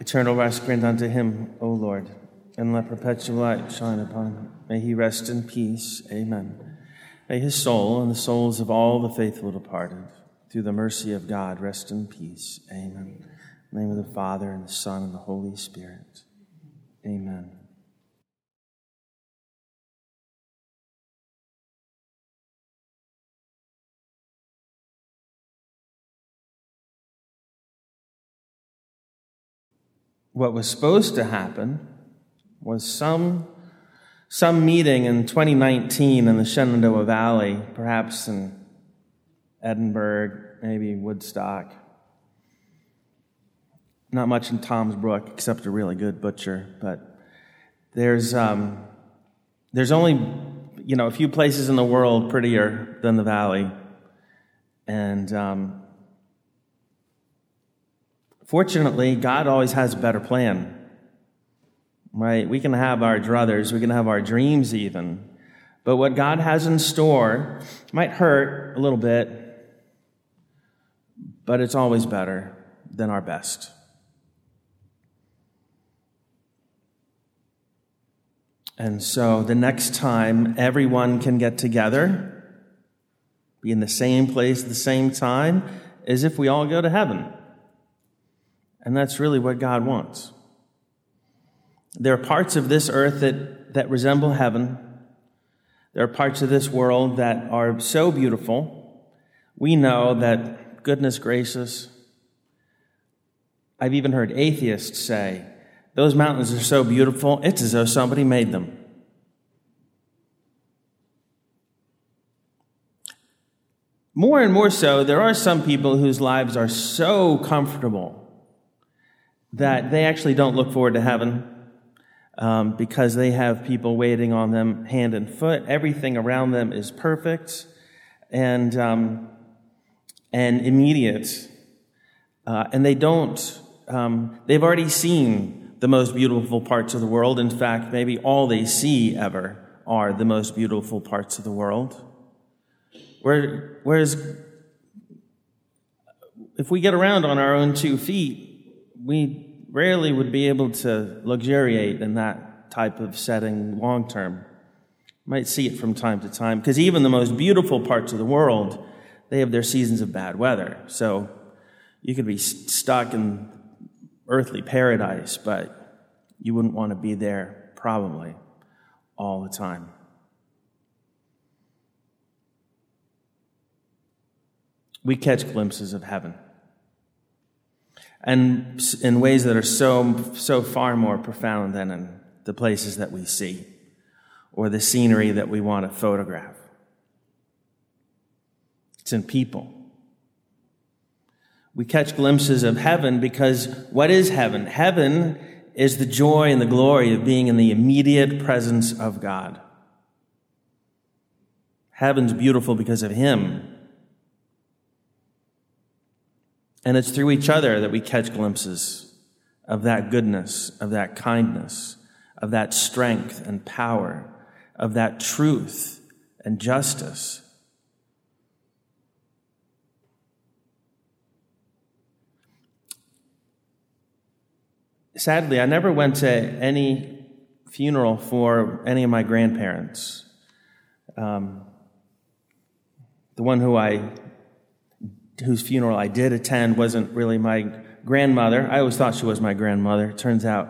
Eternal rest grant unto him, O Lord, and let perpetual light shine upon him. May he rest in peace. Amen. May his soul and the souls of all the faithful departed, through the mercy of God, rest in peace. Amen. In the name of the Father, and the Son, and the Holy Spirit. Amen. What was supposed to happen was some, some meeting in 2019 in the Shenandoah Valley, perhaps in Edinburgh, maybe Woodstock. Not much in Tom's Brook, except a really good butcher, but there's, um, there's only you know, a few places in the world prettier than the valley. And um, Fortunately, God always has a better plan. Right? We can have our druthers, we can have our dreams even. But what God has in store might hurt a little bit, but it's always better than our best. And so the next time everyone can get together, be in the same place at the same time, is if we all go to heaven. And that's really what God wants. There are parts of this earth that, that resemble heaven. There are parts of this world that are so beautiful. We know that, goodness gracious, I've even heard atheists say, those mountains are so beautiful, it's as though somebody made them. More and more so, there are some people whose lives are so comfortable that they actually don't look forward to heaven um, because they have people waiting on them hand and foot. Everything around them is perfect and um, and immediate, uh, and they don't. Um, they've already seen the most beautiful parts of the world. In fact, maybe all they see ever are the most beautiful parts of the world. Whereas, if we get around on our own two feet, we rarely would be able to luxuriate in that type of setting long term. Might see it from time to time, because even the most beautiful parts of the world, they have their seasons of bad weather. So you could be stuck in earthly paradise, but you wouldn't want to be there probably all the time. We catch glimpses of heaven and in ways that are so, so far more profound than in the places that we see or the scenery that we want to photograph. It's in people. We catch glimpses of heaven because what is heaven? Heaven is the joy and the glory of being in the immediate presence of God. Heaven's beautiful because of Him. And it's through each other that we catch glimpses of that goodness, of that kindness, of that strength and power, of that truth and justice. Sadly, I never went to any funeral for any of my grandparents. Um, the one who I whose funeral I did attend wasn't really my grandmother. I always thought she was my grandmother. Turns out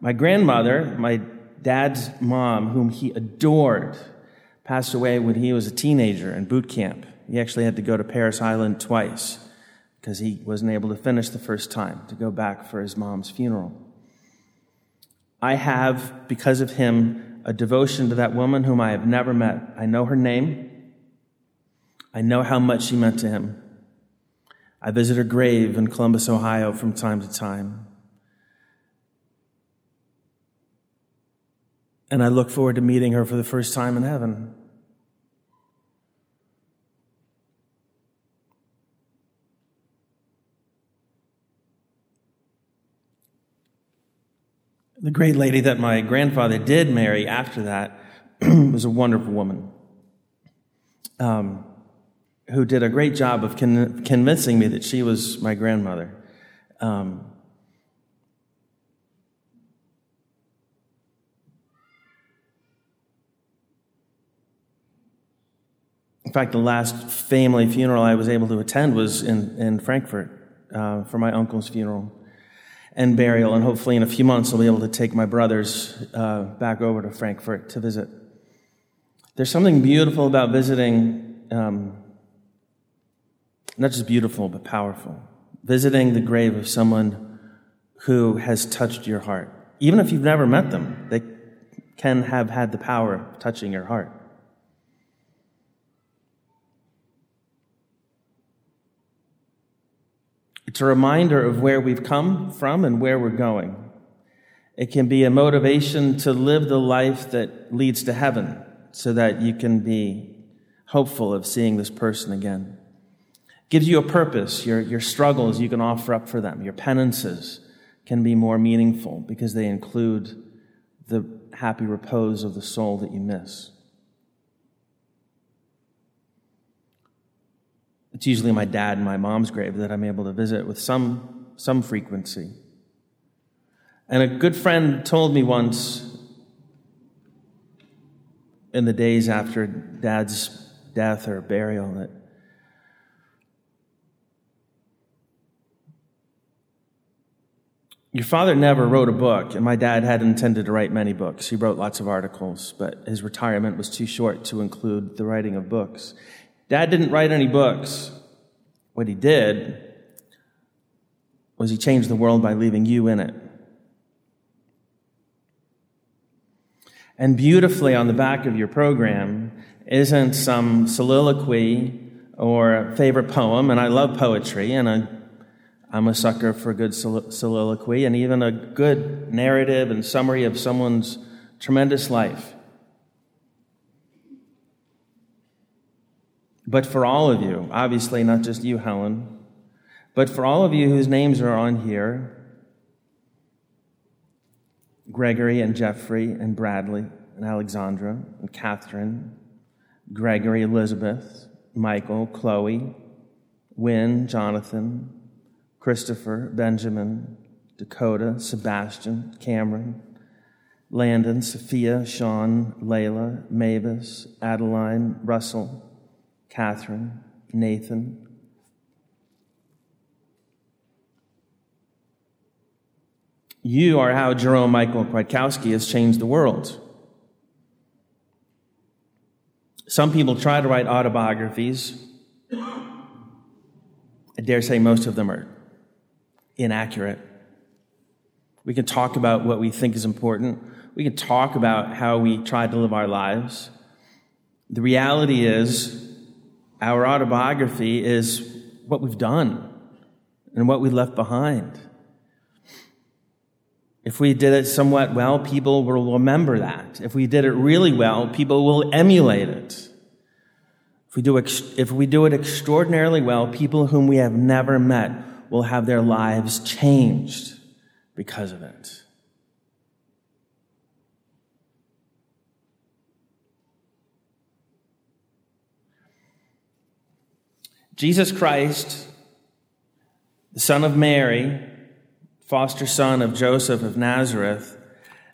my grandmother, my dad's mom, whom he adored, passed away when he was a teenager in boot camp. He actually had to go to Parris Island twice because he wasn't able to finish the first time to go back for his mom's funeral. I have, because of him, a devotion to that woman whom I have never met. I know her name. I know how much she meant to him. I visit her grave in Columbus, Ohio from time to time. And I look forward to meeting her for the first time in heaven. The great lady that my grandfather did marry after that was a wonderful woman. Um, who did a great job of con- convincing me that she was my grandmother. Um, in fact, the last family funeral I was able to attend was in, in Frankfurt uh, for my uncle's funeral and burial. And hopefully, in a few months, I'll be able to take my brothers uh, back over to Frankfurt to visit. There's something beautiful about visiting. Um, not just beautiful, but powerful. Visiting the grave of someone who has touched your heart. Even if you've never met them, they can have had the power of touching your heart. It's a reminder of where we've come from and where we're going. It can be a motivation to live the life that leads to heaven so that you can be hopeful of seeing this person again. Gives you a purpose. Your, your struggles you can offer up for them. Your penances can be more meaningful because they include the happy repose of the soul that you miss. It's usually my dad and my mom's grave that I'm able to visit with some, some frequency. And a good friend told me once in the days after dad's death or burial that Your father never wrote a book, and my dad had intended to write many books. He wrote lots of articles, but his retirement was too short to include the writing of books. Dad didn't write any books. What he did was he changed the world by leaving you in it. And beautifully on the back of your program isn't some soliloquy or favorite poem, and I love poetry, and I, I'm a sucker for good soliloquy and even a good narrative and summary of someone's tremendous life. But for all of you, obviously not just you, Helen, but for all of you whose names are on here Gregory and Jeffrey and Bradley and Alexandra and Catherine, Gregory, Elizabeth, Michael, Chloe, Wynne, Jonathan, Christopher, Benjamin, Dakota, Sebastian, Cameron, Landon, Sophia, Sean, Layla, Mavis, Adeline, Russell, Catherine, Nathan. You are how Jerome Michael Kwiatkowski has changed the world. Some people try to write autobiographies. I dare say most of them are inaccurate. We can talk about what we think is important. We can talk about how we try to live our lives. The reality is, our autobiography is what we've done and what we left behind. If we did it somewhat well, people will remember that. If we did it really well, people will emulate it. If we do, if we do it extraordinarily well, people whom we have never met will have their lives changed because of it. Jesus Christ, the son of Mary, foster son of Joseph of Nazareth,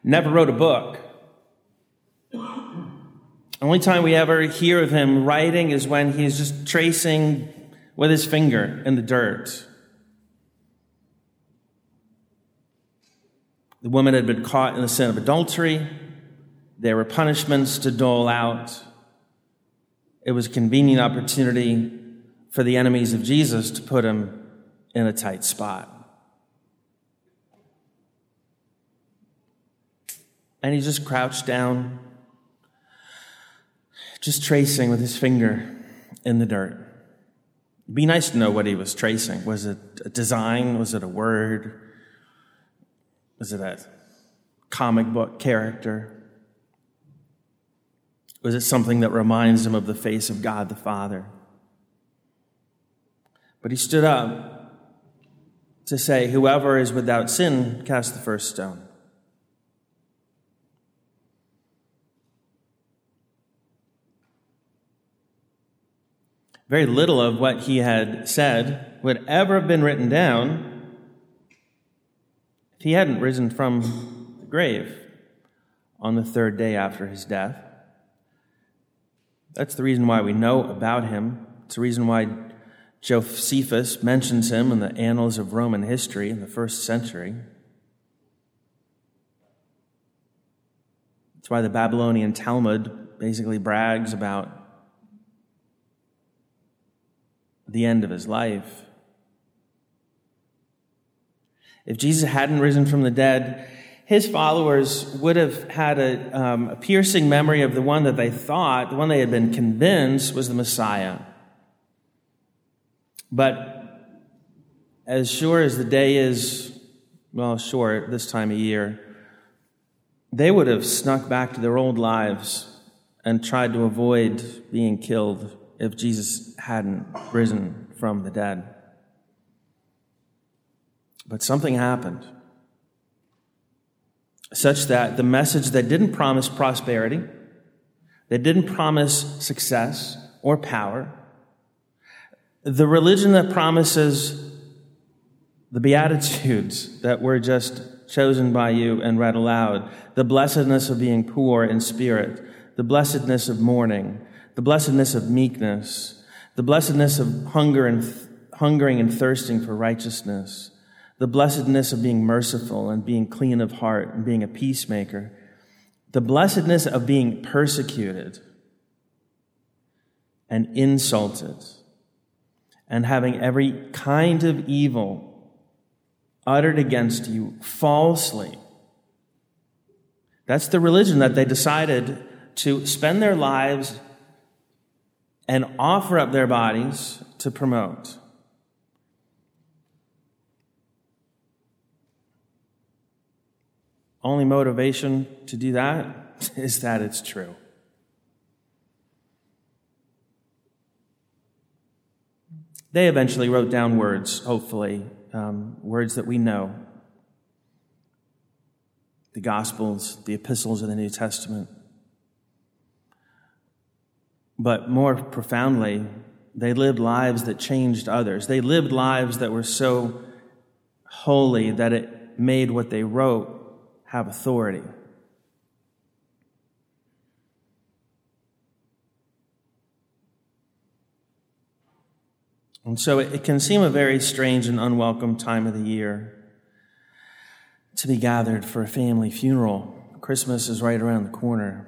never wrote a book. The only time we ever hear of him writing is when he's just tracing with his finger in the dirt. The woman had been caught in the sin of adultery. There were punishments to dole out. It was a convenient opportunity for the enemies of Jesus to put him in a tight spot. And he just crouched down, just tracing with his finger in the dirt. It'd be nice to know what he was tracing. Was it a design? Was it a word? Was it a comic book character? Was it something that reminds him of the face of God the Father? But he stood up to say, Whoever is without sin, cast the first stone. Very little of what he had said would ever have been written down if he hadn't risen from the grave on the third day after his death. That's the reason why we know about him. It's the reason why Josephus mentions him in the annals of Roman history in the first century. That's why the Babylonian Talmud basically brags about the end of his life. If Jesus hadn't risen from the dead, his followers would have had a, um, a, piercing memory of the one that they thought, the one they had been convinced was the Messiah. But as sure as the day is, well, short this time of year, they would have snuck back to their old lives and tried to avoid being killed if Jesus hadn't risen from the dead. But something happened such that the message that didn't promise prosperity, that didn't promise success or power, the religion that promises the Beatitudes that were just chosen by you and read aloud, the blessedness of being poor in spirit, the blessedness of mourning, the blessedness of meekness, the blessedness of hunger and th- hungering and thirsting for righteousness, the blessedness of being merciful and being clean of heart and being a peacemaker, the blessedness of being persecuted and insulted and having every kind of evil uttered against you falsely. That's the religion that they decided to spend their lives and offer up their bodies to promote. Only motivation to do that is that it's true. They eventually wrote down words, hopefully, um, words that we know the Gospels, the epistles of the New Testament. But more profoundly, they lived lives that changed others. They lived lives that were so holy that it made what they wrote have authority. And so it, can seem a very strange and unwelcome time of the year to be gathered for a family funeral. Christmas is right around the corner.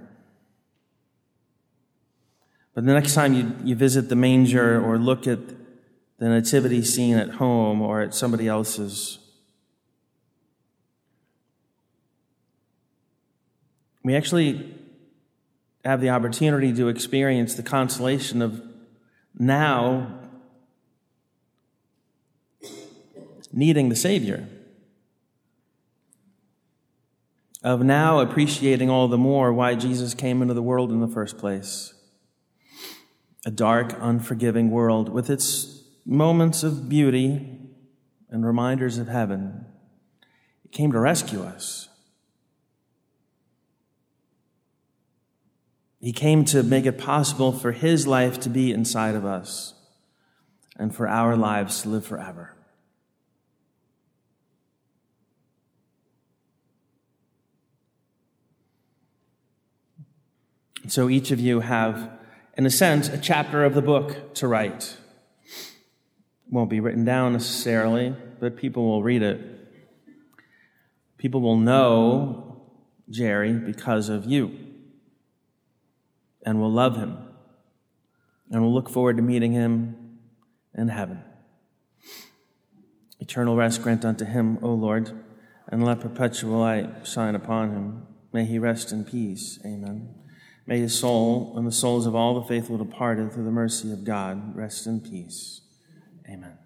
But the next time you, you visit the manger or look at the nativity scene at home or at somebody else's, we actually have the opportunity to experience the consolation of now needing the Savior, of now appreciating all the more why Jesus came into the world in the first place. A dark, unforgiving world with its moments of beauty and reminders of heaven. It came to rescue us. He came to make it possible for His life to be inside of us and for our lives to live forever. So each of you have, in a sense, a chapter of the book to write. It won't be written down necessarily, but people will read it. People will know Jerry because of you and will love him and will look forward to meeting him in heaven. Eternal rest grant unto him, O Lord, and let perpetual light shine upon him. May he rest in peace. Amen. May his soul and the souls of all the faithful departed through the mercy of God rest in peace. Amen.